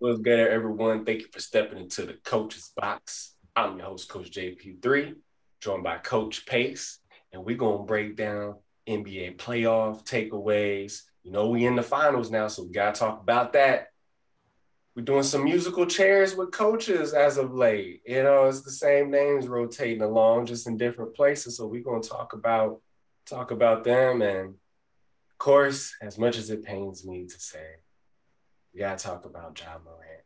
What's good, everyone? Thank you for stepping into the coach's box. I'm your host, Coach JP3, joined by Coach Pace, and we're gonna break down NBA playoff takeaways. You know, we in the finals now, so we gotta talk about that. We're doing some musical chairs with coaches as of late. You know, it's the same names rotating along, just in different places. So we're gonna talk about talk about them, and of course, as much as it pains me to say, we gotta talk about Ja Morant.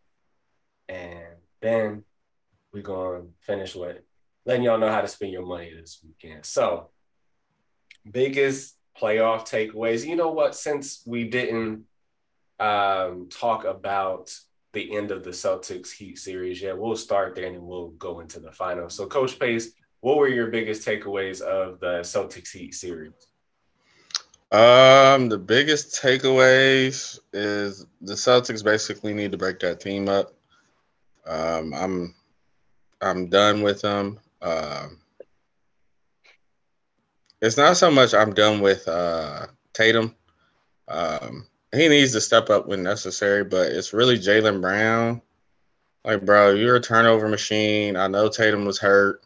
And then we're gonna finish with letting y'all know how to spend your money this weekend. So, biggest playoff takeaways. You know what? Since we didn't um, talk about the end of the Celtics Heat series yet, we'll start there and then we'll go into the final. So, Coach Pace, what were your biggest takeaways of the Celtics Heat series? Um, the biggest takeaways is the Celtics basically need to break that team up. Um, I'm I'm done with them. Um, it's not so much I'm done with uh, Tatum. Um, he needs to step up when necessary, but it's really Jaylen Brown. Like, bro, you're a turnover machine. I know Tatum was hurt,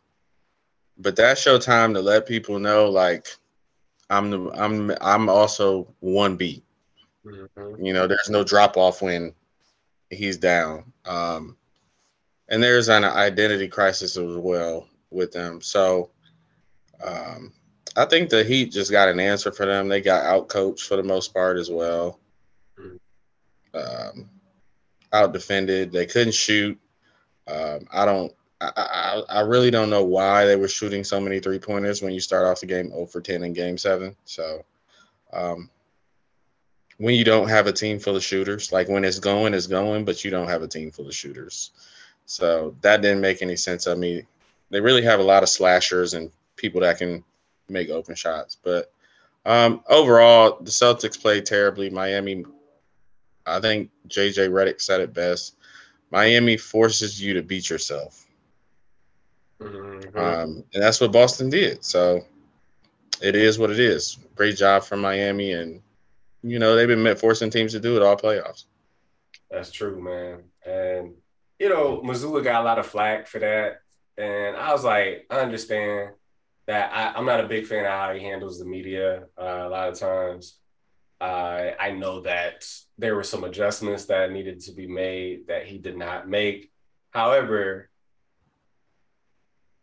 but that's your time to let people know, like, I'm the I'm I'm also one beat. Mm-hmm. You know, there's no drop off when he's down. Um, and there's an identity crisis as well with them. So um, I think the Heat just got an answer for them. They got out coached for the most part as well. Um, out defended. They couldn't shoot. Um, I don't. I, I, really don't know why they were shooting so many three pointers when you start off the game 0 for 10 in game seven. So, um, when you don't have a team full of shooters, like when it's going, it's going, but you don't have a team full of shooters. So that didn't make any sense. I mean, they really have a lot of slashers and people that can make open shots. But um, overall, the Celtics played terribly. Miami, I think JJ Redick said it best. Miami forces you to beat yourself. Mm-hmm. Um, and that's what Boston did. So it is what it is. Great job from Miami. And, you know, they've been met forcing teams to do it all playoffs. That's true, man. And you know, Mazzulla got a lot of flack for that. And I was like, I understand that I, am not a big fan of how he handles the media uh, a lot of times. Uh, I know that there were some adjustments that needed to be made that he did not make. However,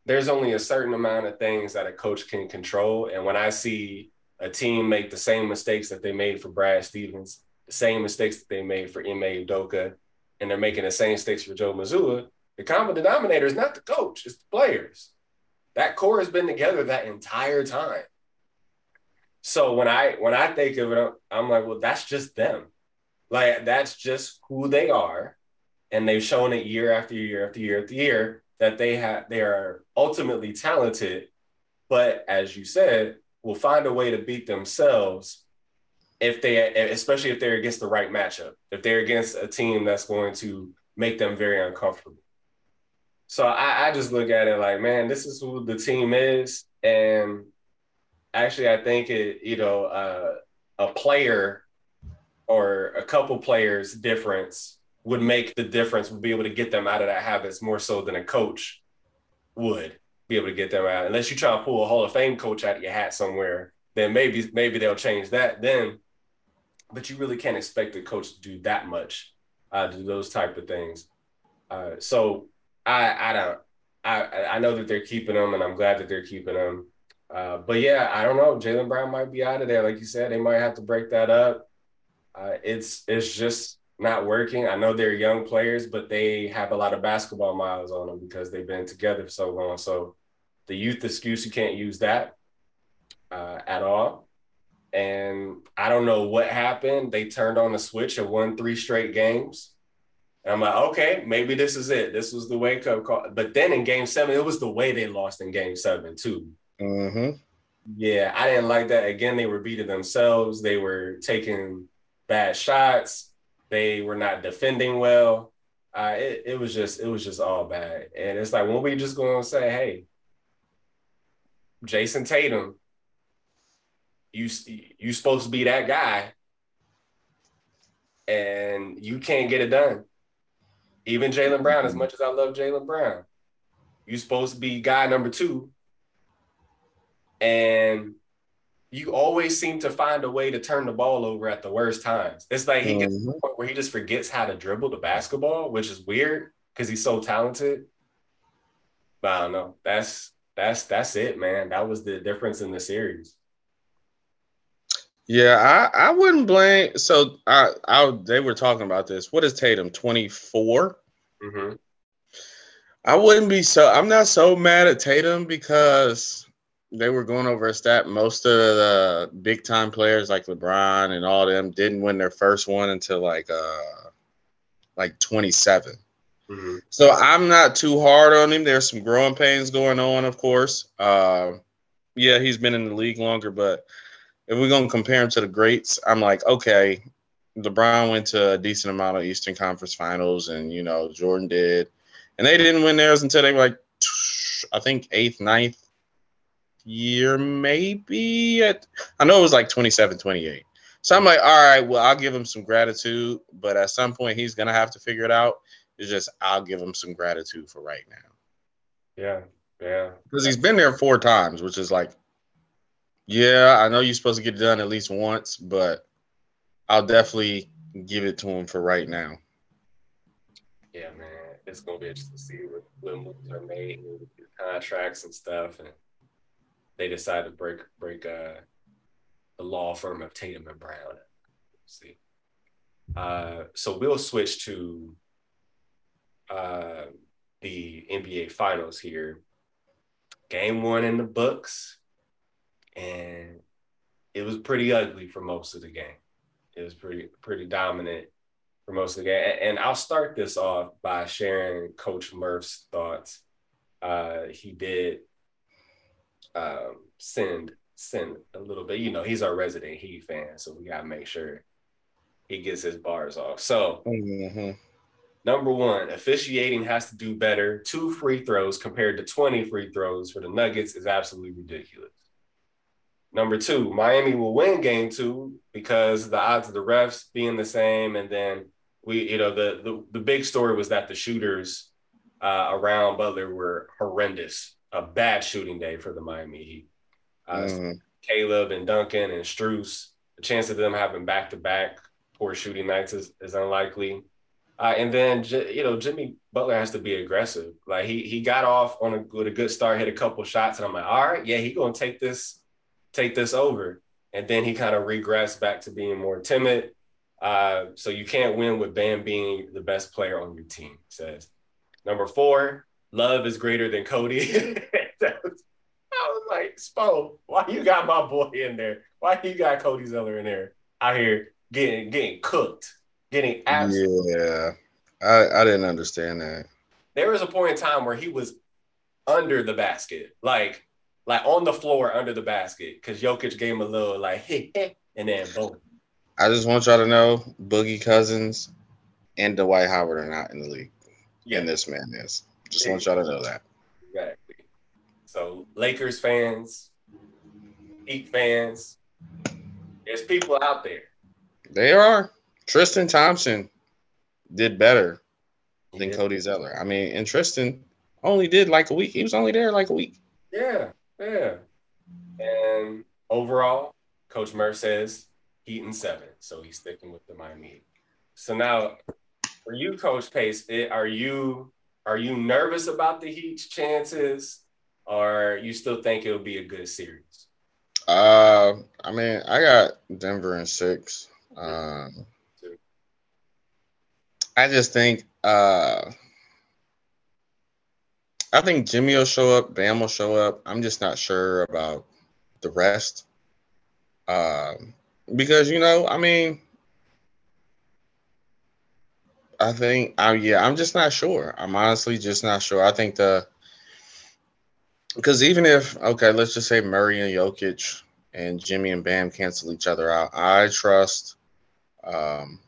there's only a certain amount of things that a coach can control. And when I see a team make the same mistakes that they made for Brad Stevens, the same mistakes that they made for Ime Udoka, and they're making the same mistakes for Joe Mazzulla, the common denominator is not the coach, it's the players. That core has been together that entire time. So when I when I think of it, I'm like, well, that's just them. Like that's just who they are. And they've shown it year after year after year after year that they have they are ultimately talented, but as you said, will find a way to beat themselves if they, especially if they're against the right matchup, if they're against a team that's going to make them very uncomfortable. So I, I just look at it like, man, this is who the team is, and actually, I think it, you know, uh, a player or a couple players difference would make the difference, would be able to get them out of that habits more so than a coach would be able to get them out. Unless you try to pull a Hall of Fame coach out of your hat somewhere, then maybe maybe they'll change that. Then but you really can't expect a coach to do that much, uh, to do those type of things. Uh, so I I don't I I know that they're keeping them, and I'm glad that they're keeping them. Uh, but yeah, I don't know. Jaylen Brown might be out of there, like you said. They might have to break that up. Uh, it's it's just not working. I know they're young players, but they have a lot of basketball miles on them because they've been together for so long. So the youth excuse, you can't use that uh, at all. And I don't know what happened. They turned on the switch and won three straight games. And I'm like, okay, maybe this is it. This was the wake up call. But then in game seven, it was the way they lost in game seven, too. Mm-hmm. Yeah, I didn't like that. Again, they were beating themselves. They were taking bad shots. They were not defending well. Uh, it, it was just it was just all bad. And it's like when we just going to say, hey, Jayson Tatum you you supposed to be that guy, and you can't get it done. Even Jaylen Brown, as much as I love Jaylen Brown, you're supposed to be guy number two. And you always seem to find a way to turn the ball over at the worst times. It's like he gets to the Mhm. point where he just forgets how to dribble the basketball, which is weird because he's so talented. But I don't know. That's that's that's it, man. That was the difference in the series. Yeah, I, I wouldn't blame. So I, I they were talking about this. What is Tatum? Twenty four. Mm-hmm. I wouldn't be so. I'm not so mad at Tatum because they were going over a stat. Most of the big time players like LeBron and all them didn't win their first one until like uh like 27. Mm-hmm. So I'm not too hard on him. There's some growing pains going on, of course. Uh, yeah, he's been in the league longer, but if we're gonna compare him to the greats, I'm like, okay, LeBron went to a decent amount of Eastern Conference Finals, and you know Jordan did, and they didn't win theirs until they were like, I think eighth, ninth year, maybe. At, I know it was like 27, 28. So I'm like, all right, well, I'll give him some gratitude, but at some point he's gonna have to figure it out. It's just I'll give him some gratitude for right now Yeah, yeah. because he's been there four times, which is like, yeah, I know you're supposed to get it done at least once, but I'll definitely give it to him for right now. Yeah, man. It's gonna be interesting to see what, what moves are made and contracts and stuff. And they decide to break break uh the law firm of Tatum and Brown. We'll see. Uh so we'll switch to uh the NBA finals here. Game one in the books, and it was pretty ugly for most of the game. It was pretty pretty dominant for most of the game. And I'll start this off by sharing Coach Murph's thoughts. Uh, he did um, send send a little bit. You know, he's our resident Heat fan, so we gotta make sure he gets his bars off. So Mhm. number one, officiating has to do better. Two free throws compared to 20 free throws for the Nuggets is absolutely ridiculous. Number two, Miami will win game two because the odds of the refs being the same. And then we, you know, the the, the big story was that the shooters uh, around Butler were horrendous. A bad shooting day for the Miami Heat. Uh, Mhm. Caleb and Duncan and Strus, the chance of them having back to back poor shooting nights is, is unlikely. Uh, and then you know Jimmy Butler has to be aggressive. Like he he got off on a with a good start, hit a couple shots, and I'm like, all right, yeah, he gonna take this take this over. And then he kind of regressed back to being more timid. Uh, so you can't win with Bam being the best player on your team. Says number four, love is greater than Cody. That was- I was like, Spo, why you got my boy in there? Why you got Cody Zeller in there out here getting getting cooked, getting absolutely Yeah, I, I didn't understand that. there was a point in time where he was under the basket, like like on the floor under the basket, because Jokic gave him a little like hey, hey, and then boom. I just want y'all to know Boogie Cousins and Dwight Howard are not in the league. And this man is. Just want y'all to know that. exactly. So Lakers fans, Heat fans, there's people out there. They are. Tristan Thompson did better than Yeah. Cody Zeller. I mean, and Tristan only did like a week. He was only there like a week. Yeah, yeah. And overall, Coach Murph says Heat and seven, so he's sticking with the Miami. So now, for you, Coach Pace, it, are you are you nervous about the Heat's chances, or you still think it'll be a good series? Uh, I mean, I got Denver in six. Um, I just think, uh, I think Jimmy will show up, Bam will show up. I'm just not sure about the rest. Um, because you know, I mean, I think, I yeah, I'm just not sure. I'm honestly just not sure. I think the because even if okay, let's just say Murray and Jokic and Jimmy and Bam cancel each other out, I trust um,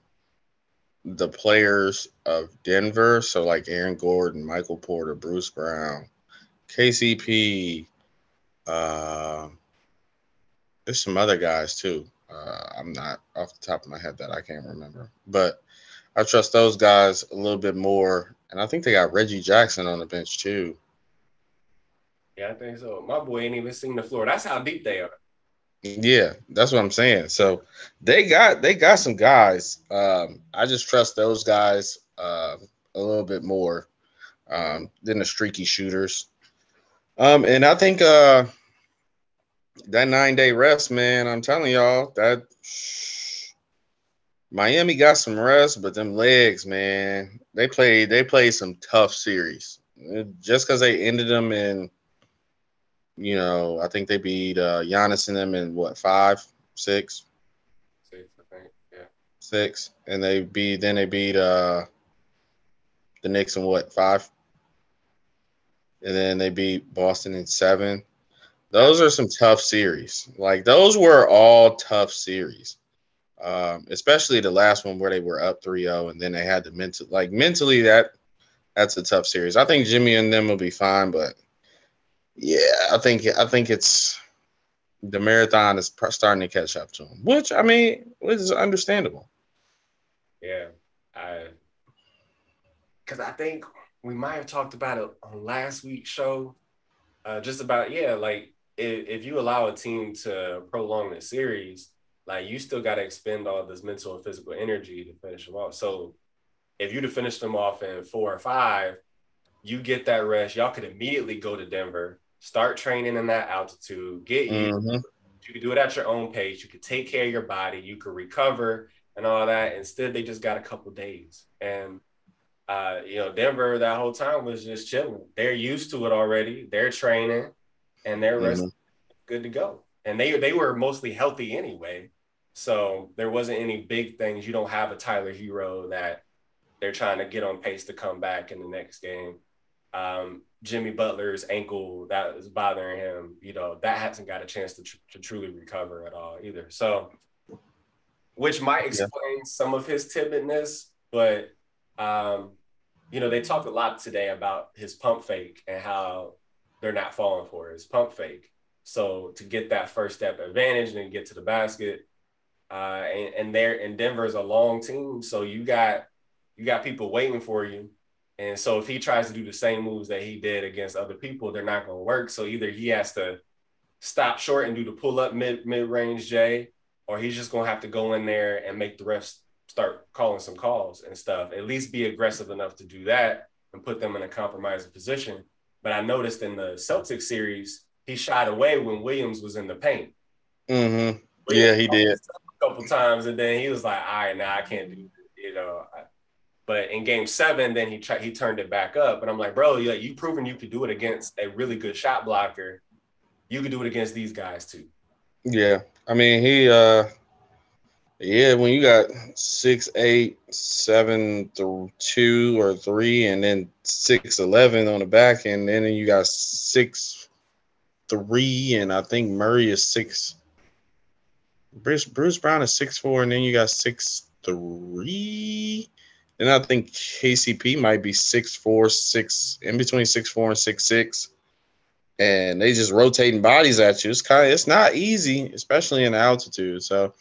the players of Denver. So like Aaron Gordon, Michael Porter, Bruce Brown, KCP. Uh, there's some other guys too. Uh, I'm not off the top of my head that I can't remember, but I trust those guys a little bit more. And I think they got Reggie Jackson on the bench too. Yeah, I think so. My boy ain't even seen the floor. That's how deep they are. Yeah, that's what I'm saying. So they got they got some guys. Um, I just trust those guys uh, a little bit more um, than the streaky shooters. Um, and I think uh, that nine day rest, man. I'm telling y'all that Miami got some rest, but them legs, man, they played they played some tough series. Just because they ended them in you know, I think they beat uh, Giannis and them in what five, six, six, I think, yeah, six, and they beat then they beat uh, the Knicks in what five, and then they beat Boston in seven. Those are some tough series. Like those were all tough series. Um, especially the last one where they were up 3-0 and then they had to mental like mentally that that's a tough series. I think Jimmy and them will be fine, but yeah, I think I think it's the marathon is starting to catch up to them, which I mean, which is understandable. Yeah, I because I think we might have talked about it on last week's show, uh, just about yeah, like if, if you allow a team to prolong the series, like you still got to expend all this mental and physical energy to finish them off. So if you'd have finished them off in four or five, you get that rest. Y'all could immediately go to Denver start training in that altitude, get you. Mm-hmm. You can do it at your own pace. You could take care of your body. You could recover and all that. Instead, they just got a couple days. And uh, you know, Denver that whole time was just chilling. They're used to it already. They're training and they're mm-hmm. good to go. And they they were mostly healthy anyway. So there wasn't any big things. You don't have a Tyler Herro that they're trying to get on pace to come back in the next game. Um, Jimmy Butler's ankle that is bothering him, you know, that hasn't got a chance to, tr- to truly recover at all either. So, which might explain yeah. some of his timidness, but, um, you know, they talked a lot today about his pump fake and how they're not falling for his pump fake. So to get that first step advantage and get to the basket, uh, and, and there and Denver's a long team, so you got you got people waiting for you and so if he tries to do the same moves that he did against other people, they're not going to work. So either he has to stop short and do the pull up mid mid range J, or he's just going to have to go in there and make the refs start calling some calls and stuff. At least be aggressive enough to do that and put them in a compromising position. But I noticed in the Celtics series, he shied away when Williams was in the paint. Mm-hmm. Yeah, he did couple times, and then he was like, "All right, now nah, I can't do." It, you know, but in game seven, then he tried, he turned it back up. And I'm like, bro, you like you proven you could do it against a really good shot blocker. You could do it against these guys too. Yeah. I mean, he uh yeah, when you got six, eight, seven, th- two or three, and then six, eleven on the back, and then you got six, three, and I think Murray is six. Bruce Bruce Brown is six four, and then you got six three. And I think KCP might be six four, six in between six four and six six. And they just rotating bodies at you. It's kind of it's not easy, especially in altitude. So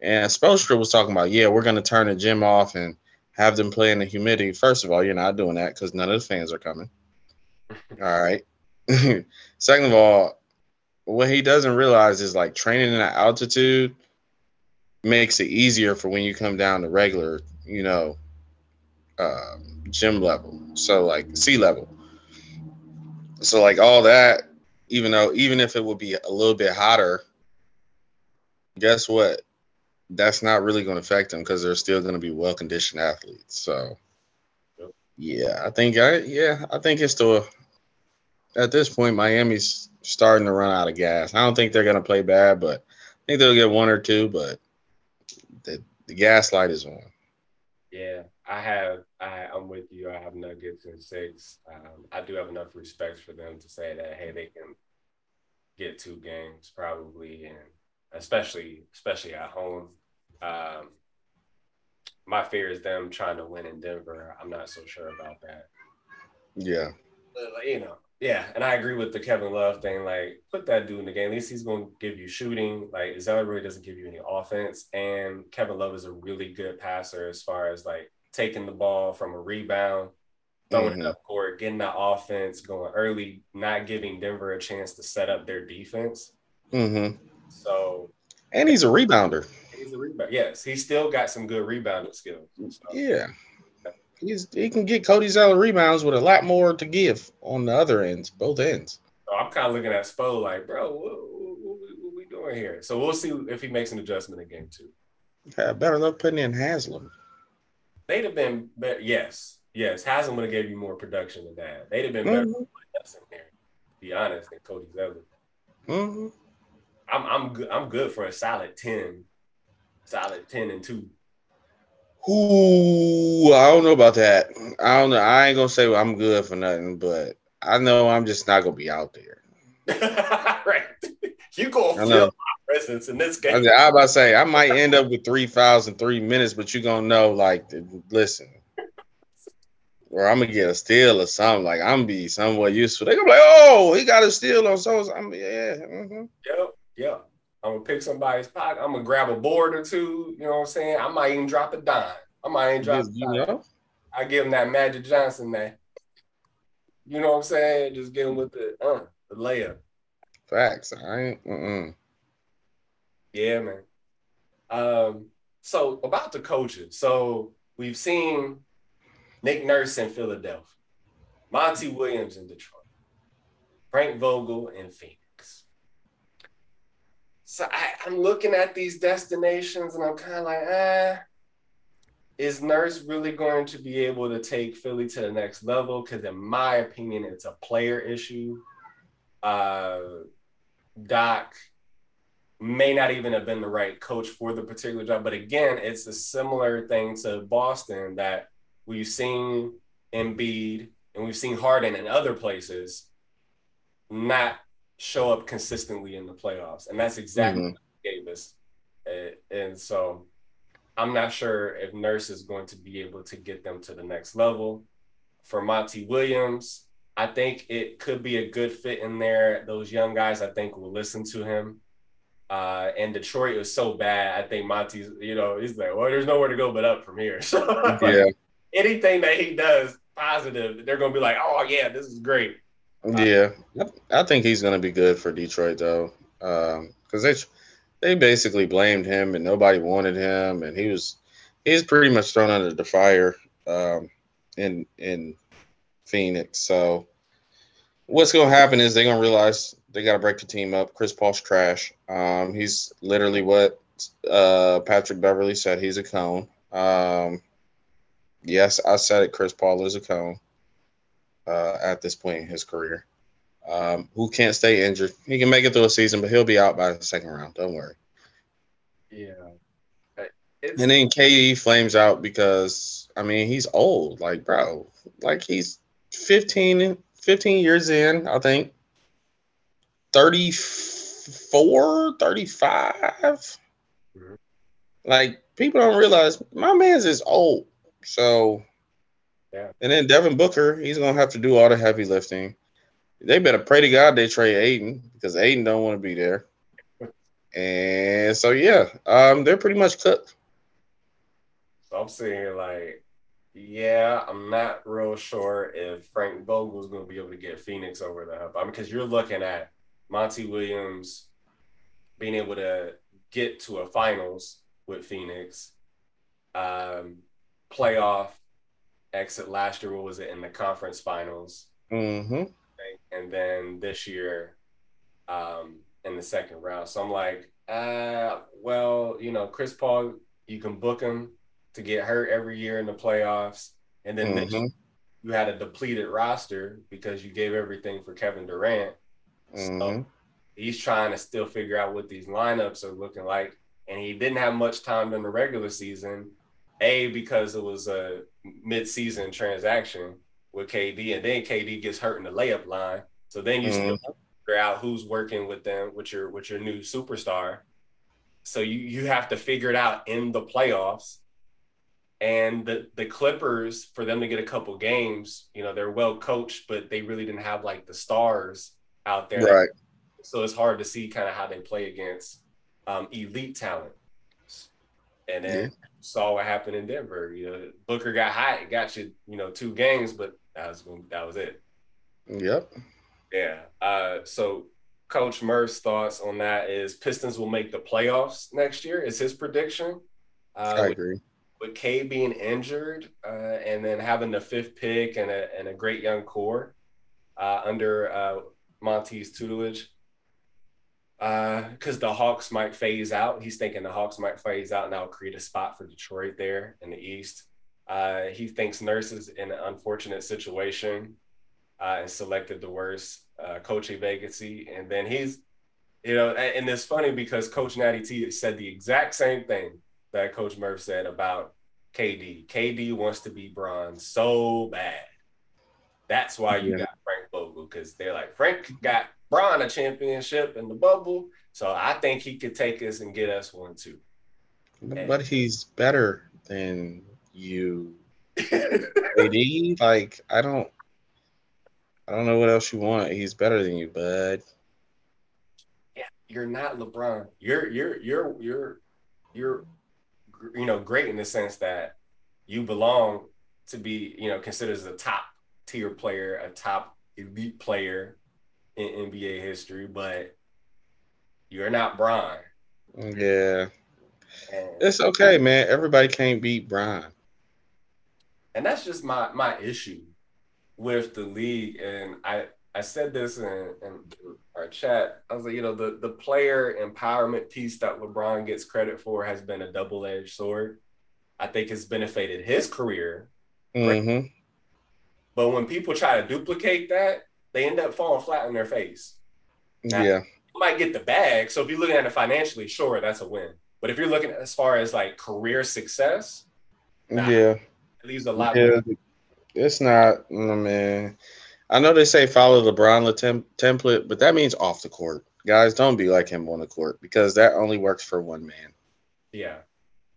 and Spoelstra was talking about, yeah, we're gonna turn the gym off and have them play in the humidity. First of all, you're not doing that because none of the fans are coming. all right. Second of all, what he doesn't realize is like training in altitude makes it easier for when you come down to regular, you know, um, gym level, so like sea level. So like all that, even though even if it would be a little bit hotter, guess what? That's not really going to affect them because they're still going to be well conditioned athletes. So yeah, I think I yeah I think it's still at this point Miami's starting to run out of gas. I don't think they're going to play bad, but I think they'll get one or two. But the the gas light is on. Yeah, I have, I, I'm with you. I have Nuggets in six. Um, I do have enough respect for them to say that, hey, they can get two games probably, and especially, especially at home. Um, my fear is them trying to win in Denver. I'm not so sure about that. Yeah. But, you know, yeah, and I agree with the Kevin Love thing. Like, put that dude in the game. At least he's going to give you shooting. Like, Zeller really doesn't give you any offense. And Kevin Love is a really good passer as far as like taking the ball from a rebound, throwing mm-hmm. it up court, getting that offense going early, not giving Denver a chance to set up their defense. Mm-hmm. So, and he's a rebounder. He's a rebounder. Yes, he's still got some good rebounding skills. So. Yeah, he's he can get Cody Zeller rebounds with a lot more to give on the other ends, both ends. So I'm kind of looking at Spo like, bro, what, what, what, we doing here? So we'll see if he makes an adjustment in game two. Yeah, better luck putting in Haslem. They'd have been better. Yes, yes. Haslem would have gave you more production than that. They'd have been better mm-hmm. there. To be honest, than Cody Zeller. Mm-hmm. I'm I'm good. I'm good for a solid ten, solid ten and two. Ooh, I don't know about that. I don't know. I ain't gonna say I'm good for nothing, but I know I'm just not gonna be out there. right. You gonna feel my presence in this game. I, was about to say I might end up with three fouls in three minutes, but you're gonna know, like, listen, or I'm gonna get a steal or something. Like I'm be somewhat useful. They gonna be like, oh, he got a steal on so. I'm yeah. Mm-hmm. Yep. Yep. I'm gonna pick somebody's pocket. I'm gonna grab a board or two. You know what I'm saying? I might even drop a dime. I might even drop. You know? I give him that Magic Johnson man. You know what I'm saying? Just get him with the uh, the layup. Facts. I ain't. Mm-mm. Yeah, man. Um. So about the coaches. So we've seen Nick Nurse in Philadelphia, Monty Williams in Detroit, Frank Vogel in Phoenix. So I, am looking at these destinations and I'm kind of like, ah, is Nurse really going to be able to take Philly to the next level? Because in my opinion, it's a player issue. Uh, Doc may not even have been the right coach for the particular job. But again, it's a similar thing to Boston that we've seen Embiid and we've seen Harden in other places not show up consistently in the playoffs, and that's exactly mm-hmm. what gave us. And so, I'm not sure if Nurse is going to be able to get them to the next level. For Monty Williams, I think it could be a good fit in there. Those young guys, I think, will listen to him. Uh, and Detroit was so bad. I think Monty's, you know, he's like, well, there's nowhere to go but up from here. So yeah. anything that he does positive, they're gonna be like, oh yeah, this is great. Yeah, I think he's going to be good for Detroit though, because um, they they basically blamed him and nobody wanted him, and he was he's pretty much thrown under the fire um, in in Phoenix. So what's going to happen is they're going to realize they got to break the team up. Chris Paul's trash. Um, he's literally what uh, Patrick Beverley said. He's a cone. Um, yes, I said it. Chris Paul is a cone uh, at this point in his career. Um, who can't stay injured. He can make it through a season, but he'll be out by the second round. Don't worry. Yeah. It's- and then KD flames out because I mean he's old, like bro, like he's 15, 15 years in, I think. 34, 35. Mm-hmm. Like people don't realize my man's is old. So yeah. And then Devin Booker, he's gonna have to do all the heavy lifting. They better pray to God they trade Ayton because Ayton don't want to be there. And so yeah, um, they're pretty much cooked. So I'm saying like, yeah, I'm not real sure if Frank Vogel's gonna be able to get Phoenix over the hump. I mean, because you're looking at Monty Williams being able to get to a finals with Phoenix, um, playoff exit last year. What was it in the conference finals? Mm-hmm. And then this year, um, in the second round. So I'm like, uh, well, you know, Chris Paul, you can book him to get hurt every year in the playoffs, and then mm-hmm. you had a depleted roster because you gave everything for Kevin Durant. Mm-hmm. So he's trying to still figure out what these lineups are looking like, and he didn't have much time in the regular season. A because it was a mid-season transaction with KD, and then KD gets hurt in the layup line. So then you mm-hmm. still figure out who's working with them with your with your new superstar. So you you have to figure it out in the playoffs. And the the Clippers, for them to get a couple games, you know, they're well coached, but they really didn't have like the stars out there. Right. So it's hard to see kind of how they play against um, elite talent. And then saw what happened in Denver. You know, Booker got hot, got you, you know, two games, but that was that was it. Yep. Yeah. Uh, so Coach Murph's thoughts on that is Pistons will make the playoffs next year. Is his prediction? Uh, I agree. With, with K being injured uh, and then having the fifth pick and a, and a great young core uh, under uh, Monty's tutelage, because uh, the Hawks might phase out. He's thinking the Hawks might phase out and that'll create a spot for Detroit there in the East. Uh, he thinks Nurse is in an unfortunate situation uh, and selected the worst uh, coaching vacancy. And then he's, you know, and it's funny because Coach Natty T said the exact same thing that Coach Murph said about KD. KD wants to be bronze so bad. That's why you yeah. got Frank Vogel because they're like Frank got Bron a championship in the bubble, so I think he could take us and get us one too. But he's better than you. KD, like I don't, I don't know what else you want. He's better than you, bud. Yeah, you're not LeBron. You're you're you're you're you're you know great in the sense that you belong to be you know considered as a top tier player, a top elite player in NBA history, but you're not Bron. Yeah. And, it's okay, man. Everybody can't beat Bron. And that's just my my issue with the league. And I I said this in, in our chat. I was like, you know, the the player empowerment piece that LeBron gets credit for has been a double edged sword. I think it's benefited his career. Mm-hmm. But when people try to duplicate that, they end up falling flat on their face. Now, yeah. You might get the bag. So if you're looking at it financially, sure, that's a win. But if you're looking as far as like career success, nah, yeah, it leaves a lot. Yeah, it's not, oh, man. I know they say follow the LeBron tem- template, but that means off the court. Guys, don't be like him on the court because that only works for one man. Yeah.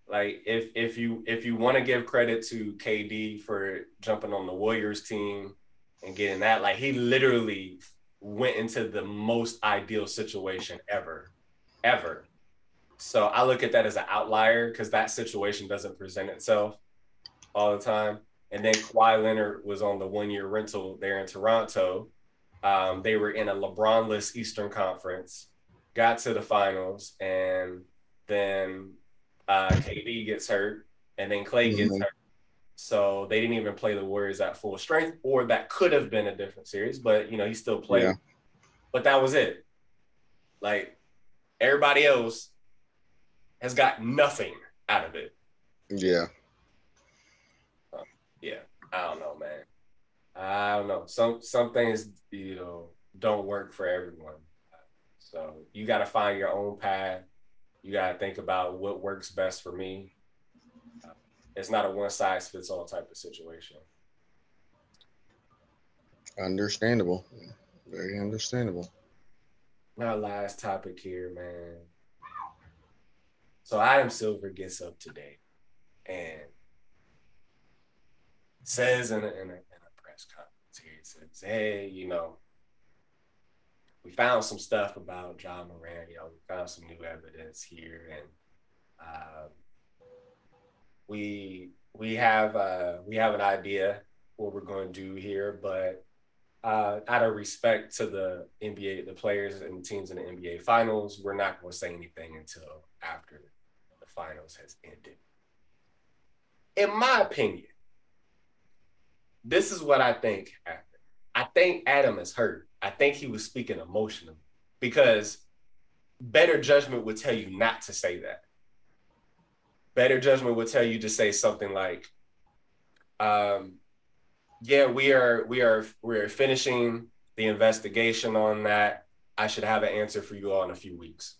Like if if you if you want to give credit to KD for jumping on the Warriors team and getting that, like he literally went into the most ideal situation ever, ever. So I look at that as an outlier because that situation doesn't present itself all the time. And then Kawhi Leonard was on the one year rental there in Toronto. Um, they were in a LeBron-less Eastern Conference, got to the finals, and then uh, KD gets hurt, and then Clay mm-hmm. gets hurt. So they didn't even play the Warriors at full strength, or that could have been a different series, but you know, he still played. Yeah. But that was it. Like everybody else has got nothing out of it. Yeah uh, yeah, I don't know, man. I don't know. Some some things you know don't work for everyone. So you got to find your own path. You got to think about what works best for me. It's not a one size fits all type of situation. Understandable. Very understandable. Now, last topic here, man. So Adam Silver gets up today and says in a, in a, in a press conference here, he says, hey, you know, we found some stuff about Ja Morant. You know, we found some new evidence here, and uh, we we have uh, we have an idea what we're going to do here, but uh, out of respect to the NBA, the players and teams in the NBA finals, we're not going to say anything until after the finals has ended. In my opinion, this is what I think. I think Adam is hurt. I think he was speaking emotionally because better judgment would tell you not to say that. Better judgment would tell you to say something like, um, yeah, we are we are we are finishing the investigation on that. I should have an answer for you all in a few weeks.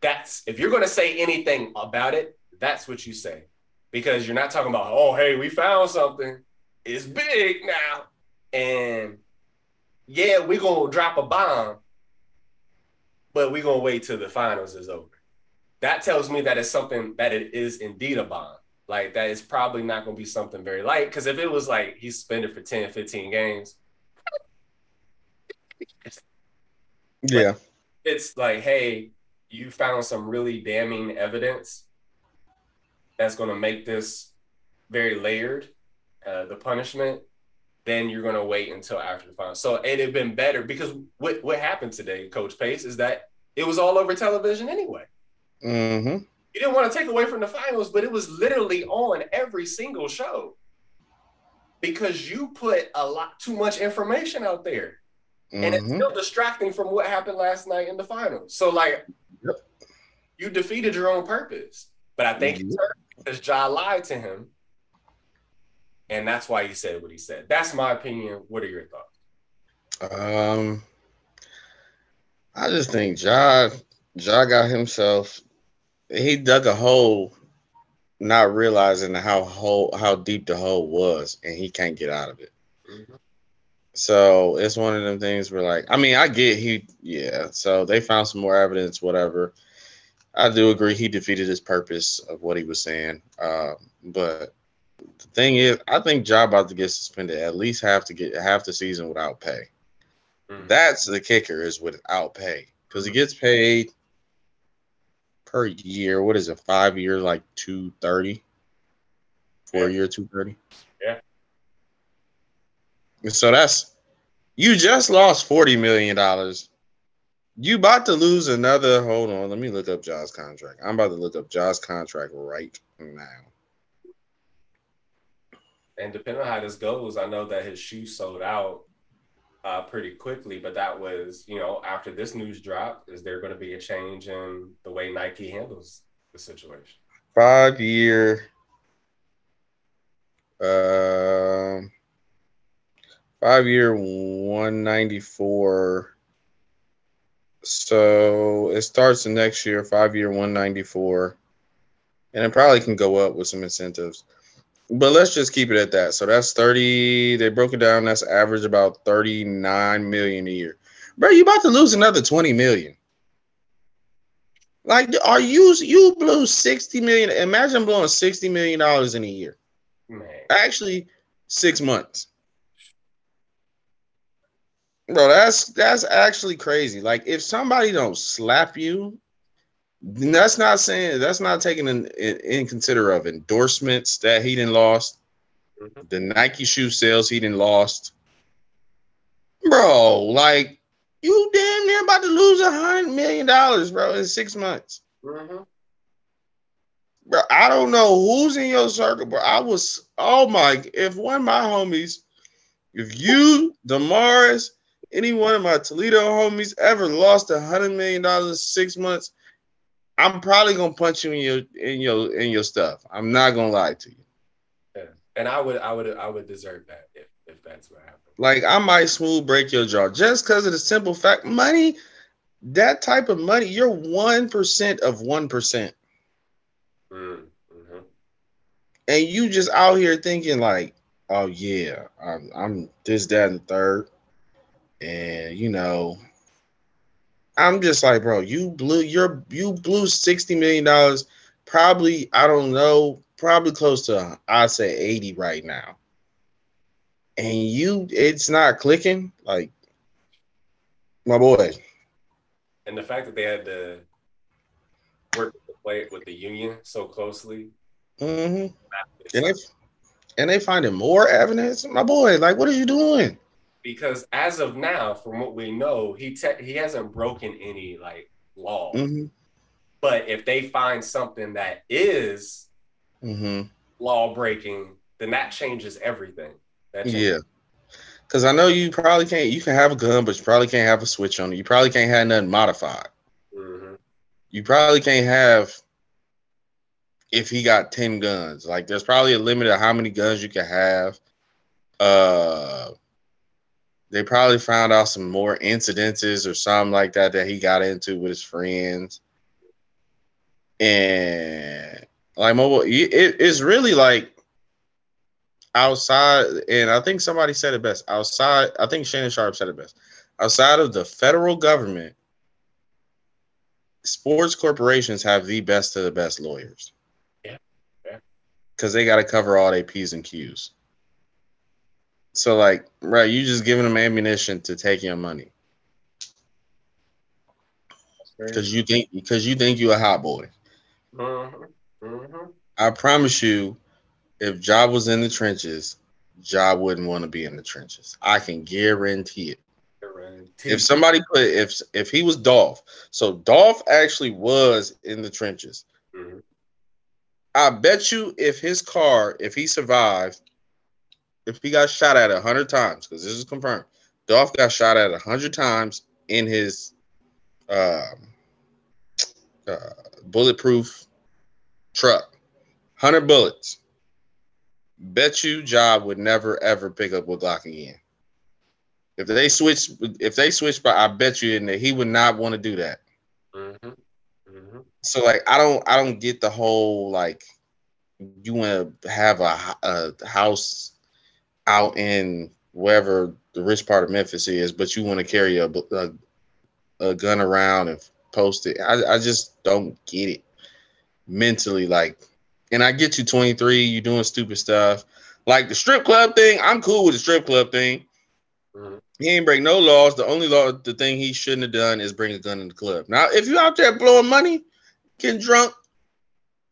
That's if you're going to say anything about it, that's what you say. Because you're not talking about, oh, hey, we found something It's big now. And yeah, we're gonna drop a bomb, but we're gonna wait till the finals is over. That tells me that it's something that it is indeed a bond. Like that is probably not gonna be something very light. Because if it was like he's suspended for 10, 15 games. Yeah. It's like, hey, you found some really damning evidence that's going to make this very layered, uh, the punishment, then you're going to wait until after the final. So it'd have been better because what what happened today, Coach Pace, is that it was all over television anyway. Mm-hmm. You didn't want to take away from the finals, but it was literally on every single show because you put a lot too much information out there. Mm-hmm. And it's mm-hmm. still distracting from what happened last night in the finals. So, like, yep. you defeated your own purpose. But I think mm-hmm. because Ja lied to him. And that's why he said what he said. That's my opinion. What are your thoughts? Um, I just think Ja, Ja got himself he dug a hole, not realizing how hole how deep the hole was, and he can't get out of it. Mm-hmm. So it's one of them things where, like, I mean, I get he, yeah. So they found some more evidence, whatever. I do agree he defeated his purpose of what he was saying. Um, but the thing is, I think Ja about to get suspended at least half to get half the season without pay. Mm-hmm. That's the kicker is without pay because he gets paid per year. What is it? Five year, like two thirty. Four yeah. year, two thirty. Yeah. So that's you just lost forty million dollars. You about to lose another. Hold on, let me look up Ja's contract. I'm about to look up Ja's contract right now. And depending on how this goes, I know that his shoes sold out uh, pretty quickly. But that was, you know, after this news dropped, is there going to be a change in the way Nike handles the situation? Five year, uh, five year, one ninety four. So it starts the next year, five year, one ninety four, and it probably can go up with some incentives. But let's just keep it at that. So that's 30. They broke it down. That's average about 39 million a year. Bro, you about to lose another 20 million. Like, are you you blew 60 million? Imagine blowing 60 million dollars in a year. Man. Actually, six months. Bro, that's that's actually crazy. Like, if somebody don't slap you that's not saying that's not taking in, in, in consider of endorsements that he didn't lost, mm-hmm. the Nike shoe sales he didn't lost. Bro, like you damn near about to lose a hundred million dollars, bro, in six months. Mm-hmm. Bro, I don't know who's in your circle, but I was oh my if one of my homies, if you, Damaris, any one of my Toledo homies ever lost a hundred million dollars in six months, I'm probably gonna punch you in your in your in your stuff. I'm not gonna lie to you. Yeah, and I would I would I would deserve that if if that's what happened. Like I might smooth break your jaw just because of the simple fact money, that type of money, you're one percent of one percent. Mm, mm-hmm. And you just out here thinking like, oh yeah, I'm, I'm this, that, and third, and you know, I'm just like, bro, you blew your you blew sixty million dollars. Probably, I don't know, probably close to I'd say 80 right now. And you it's not clicking, like my boy. And the fact that they had to work with the play with the union so closely. Mm-hmm. And they, and they finding more evidence. My boy, like, what are you doing? Because as of now, from what we know, he te- he hasn't broken any like law. Mm-hmm. But if they find something that is mm-hmm. law breaking, then that changes everything. That changes. Yeah. Cause I know you probably can't. You can have a gun, but you probably can't have a switch on it. You probably can't have nothing modified. Mm-hmm. You probably can't have. If he got ten guns, like there's probably a limit of how many guns you can have. Uh, they probably found out some more incidences or something like that that he got into with his friends. And like mobile, it, it's really like outside, and I think somebody said it best. Outside, I think Shannon Sharpe said it best. Outside of the federal government, sports corporations have the best of the best lawyers. Yeah. Because they got to cover all their P's and Q's. So like, right, you just giving them ammunition to take your money. Because you think because you think you're a hot boy. Mm-hmm. Mm-hmm. I promise you, if Job was in the trenches, Job wouldn't want to be in the trenches. I can guarantee it. Guarantee. If somebody put if if he was Dolph, so Dolph actually was in the trenches. Mm-hmm. I bet you if his car, if he survived, if he got shot at a hundred times, because this is confirmed, Dolph got shot at a hundred times in his um, uh, bulletproof truck, hundred bullets. Bet you Job would never ever pick up with Glock again. If they switch, if they switch, but I bet you that he would not want to do that. Mm-hmm. Mm-hmm. So like, I don't, I don't get the whole like, you want to have a, a house out in wherever the rich part of Memphis is, but you want to carry a, a, a gun around and post it. I, I just don't get it mentally. Like, and I get you 23, you doing stupid stuff. Like the strip club thing, I'm cool with the strip club thing. Mm-hmm. He ain't break no laws. The only law, the thing he shouldn't have done is bring a gun in the club. Now, if you out there blowing money, getting drunk,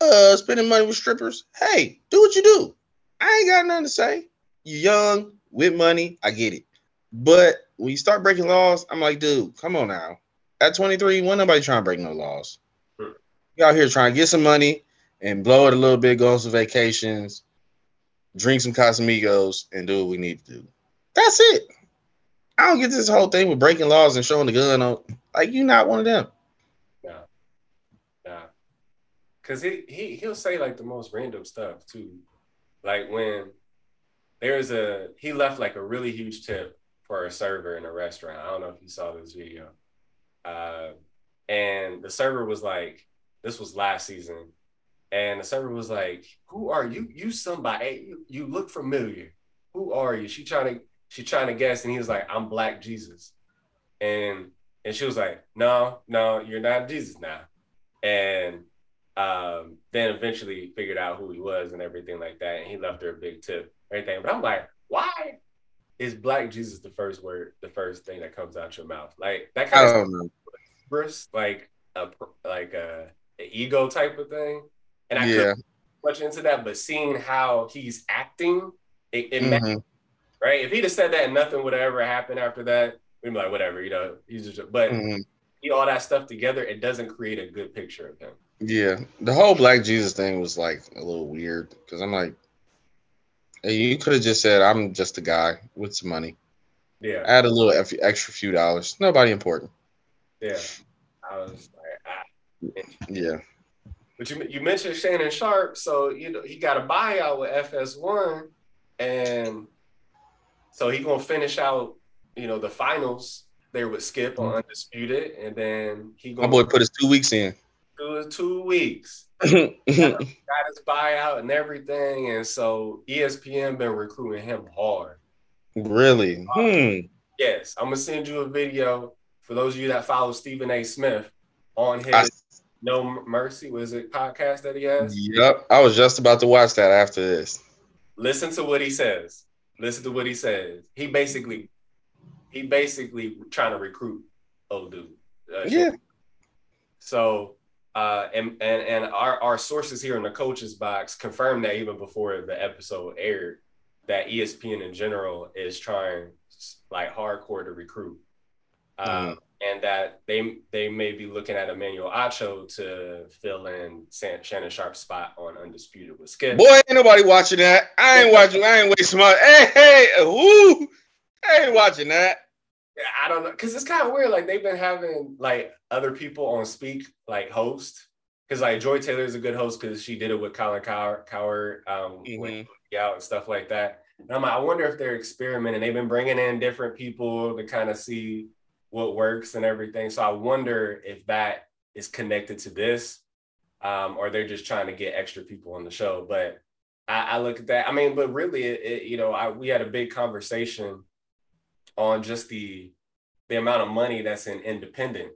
uh, spending money with strippers, hey, do what you do. I ain't got nothing to say. You're young, with money, I get it. But when you start breaking laws, I'm like, dude, come on now. At 23, when nobody trying to break no laws. Hmm. You out here trying to get some money and blow it a little bit, go on some vacations, drink some Casamigos, and do what we need to do. That's it. I don't get this whole thing with breaking laws and showing the gun on. Like you're not one of them. Yeah, yeah. Cause he he he'll say like the most random stuff too. Like when there's a he left like a really huge tip for a server in a restaurant. I don't know if you saw this video. Uh, and the server was like, this was last season, and the server was like, "Who are you? You somebody? You, you look familiar. Who are you?" She trying to she trying to guess, and he was like, "I'm Black Jesus," and and she was like, "No, no, you're not Jesus now," and um, then eventually figured out who he was and everything like that, and he left her a big tip, everything. But I'm like, why is Black Jesus the first word, the first thing that comes out your mouth? Like that kind of know. like a like a, a, ego type of thing, and I yeah. couldn't much into that, but seeing how he's acting, it, it mm-hmm right? If he'd have said that and nothing would have ever happened after that, we'd be like, whatever, you know, he's just, but mm-hmm. all that stuff together, it doesn't create a good picture of him. Yeah. The whole Black Jesus thing was like a little weird because I'm like, hey, you could have just said, I'm just a guy with some money. Yeah. Add a little extra few dollars. Nobody important. Yeah. I was like, ah. Yeah. But you, you mentioned Shannon Sharpe, so you know he got a buyout with FS1, and so he gonna finish out, you know, the finals there with Skip on mm-hmm. Undisputed, and then he gonna my boy put his two weeks in. Do two weeks. got, got his buyout and everything, and so ESPN been recruiting him hard. Really? Um, hmm. Yes, I'm gonna send you a video for those of you that follow Stephen A. Smith on his I, Know Mercy was it podcast that he has. Yep, I was just about to watch that after this. Listen to what he says. Listen to what he says. He basically, he basically trying to recruit old dude. Uh, yeah. So, uh, and and and our our sources here in the coaches box confirmed that even before the episode aired, that ESPN in general is trying like hardcore to recruit. Uh, mm and that they they may be looking at Emmanuel Acho to fill in Shannon Sharpe's spot on Undisputed with Skip. Boy, ain't nobody watching that. I ain't watching. I ain't wasting my. Hey, hey, woo! I ain't watching that. I don't know, cause it's kind of weird. Like they've been having like other people on speak like host, cause like Joy Taylor is a good host because she did it with Colin Cowherd, Cowherd um, mm-hmm. out and stuff like that. And I'm like, I wonder if they're experimenting. They've been bringing in different people to kind of see what works and everything. So I wonder if that is connected to this, um, or they're just trying to get extra people on the show. But I, I look at that. I mean, but really, it, it, you know, I, we had a big conversation on just the the amount of money that's in independent.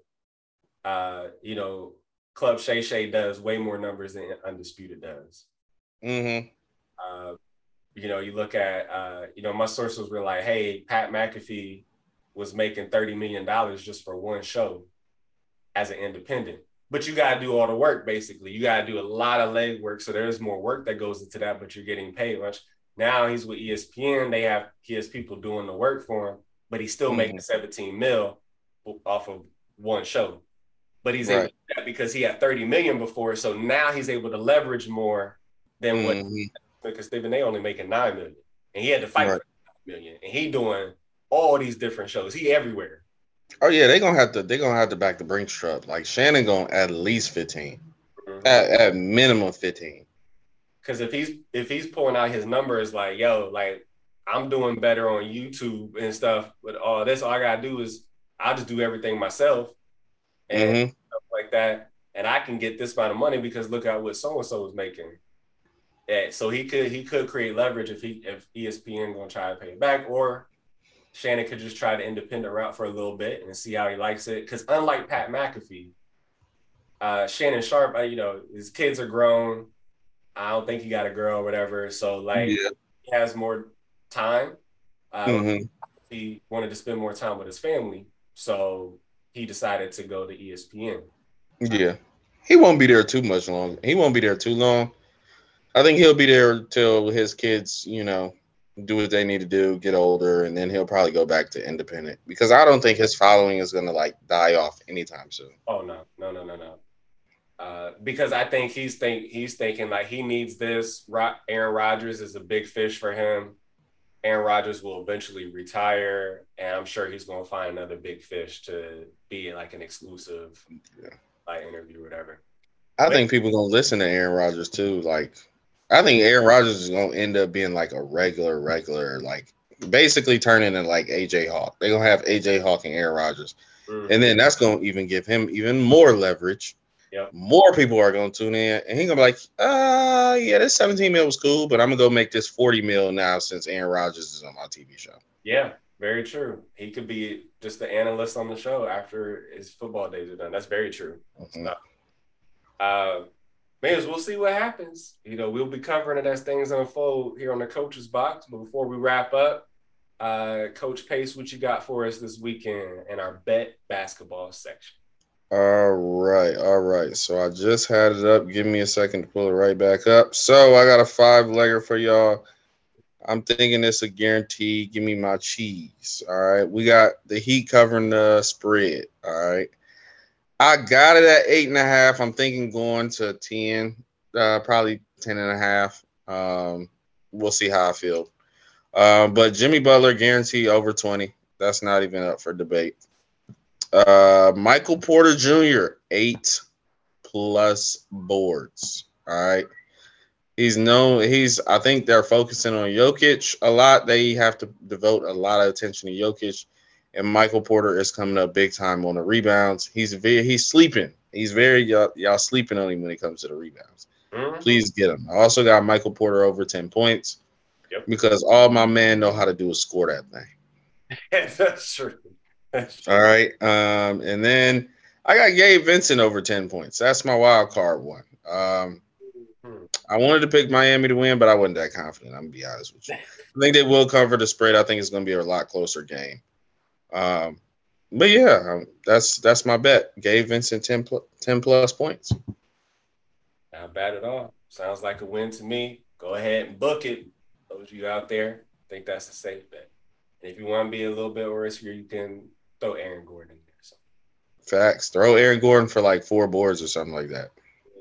Uh, you know, Club Shay Shay does way more numbers than Undisputed does. Mm-hmm. Uh, you know, you look at, uh, you know, my sources were like, hey, Pat McAfee was making $30 million just for one show as an independent. but you gotta do all the work basically. You gotta do a lot of leg work. So there's more work that goes into that, but you're getting paid much. Now he's with ESPN. They have he has people doing the work for him, but he's still mm-hmm. making 17 mil off of one show. But he's right. able to do that because he had 30 million before. So now he's able to leverage more than mm-hmm. what because Stephen they only making nine million. And he had to fight right. million. And he doing all these different shows. He everywhere. Oh yeah, they're gonna have to they're gonna have to back the Brinks truck. Like Shannon gonna at least 15. Mm-hmm. At, at minimum 15. Cause if he's if he's pulling out his numbers like, yo, like I'm doing better on YouTube and stuff, but all that's all I gotta do is I'll just do everything myself and mm-hmm. stuff like that. And I can get this amount of money because look at what so and so is making. Yeah, so he could he could create leverage if he if ESPN gonna try to pay it back, or Shannon could just try the independent route for a little bit and see how he likes it. Because unlike Pat McAfee, uh, Shannon Sharpe, uh, you know, his kids are grown. I don't think he got a girl or whatever. So like yeah. he has more time. Um, mm-hmm. He wanted to spend more time with his family, so he decided to go to ESPN. Yeah, he won't be there too much long. He won't be there too long. I think he'll be there till his kids, you know, do what they need to do, get older, and then he'll probably go back to independent because I don't think his following is gonna like die off anytime soon. Oh no, no, no, no, no. Uh, because I think he's think he's thinking like he needs this. Aaron Rodgers is a big fish for him. Aaron Rodgers will eventually retire, and I'm sure he's gonna find another big fish to be like an exclusive, yeah. like interview, or whatever. I but, think people gonna listen to Aaron Rodgers too. Like I think Aaron Rodgers is gonna end up being like a regular, regular, like basically turning into like AJ Hawk. They're gonna have AJ Hawk and Aaron Rodgers. Mm-hmm. And then that's gonna even give him even more leverage. Yep. More people are gonna tune in, and he's gonna be like, uh, yeah, this 17 mil was cool, but I'm gonna go make this 40 mil now since Aaron Rodgers is on my TV show. Yeah, very true. He could be just the analyst on the show after his football days are done. That's very true. Mm-hmm. Uh, man, we'll see what happens. You know, we'll be covering it as things unfold here on the coach's box. But before we wrap up, uh, Coach Pace, what you got for us this weekend in our bet basketball section? All right, all right. So I just had it up. Give me a second to pull it right back up. So I got a five legger for y'all. I'm thinking it's a guarantee. Give me my cheese. All right. We got the Heat covering the spread. All right. I got it at eight and a half. I'm thinking going to 10, uh, probably 10 and a half. Um, we'll see how I feel. Uh, but Jimmy Butler guarantee over 20. That's not even up for debate. Uh, Michael Porter Jr., eight plus boards. All right. He's known, he's, I think they're focusing on Jokic a lot. They have to devote a lot of attention to Jokic and Michael Porter is coming up big time on the rebounds. He's very he's sleeping. He's very y'all, y'all sleeping on him when it comes to the rebounds. Mm-hmm. Please get him. I also got Michael Porter over 10 points yep. because all my man know how to do is score that thing. That's true. That's true. All right. Um, and then I got Gabe Vincent over 10 points. That's my wild card one. Um. I wanted to pick Miami to win, but I wasn't that confident. I'm gonna be honest with you. I think they will cover the spread. I think it's gonna be a lot closer game. Um, but yeah, um, that's that's my bet. Gabe Vincent 10, pl- 10 plus points. Not bad at all. Sounds like a win to me. Go ahead and book it. Those of you out there, I think that's a safe bet. And if you want to be a little bit riskier, you can throw Aaron Gordon there. So. Facts. Throw Aaron Gordon for like four boards or something like that.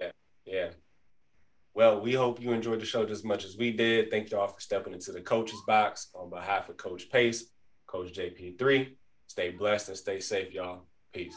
Yeah, yeah. Well, we hope you enjoyed the show just as much as we did. Thank you all for stepping into the coach's box on behalf of Coach Pace, Coach JP3. Stay blessed and stay safe, y'all. Peace.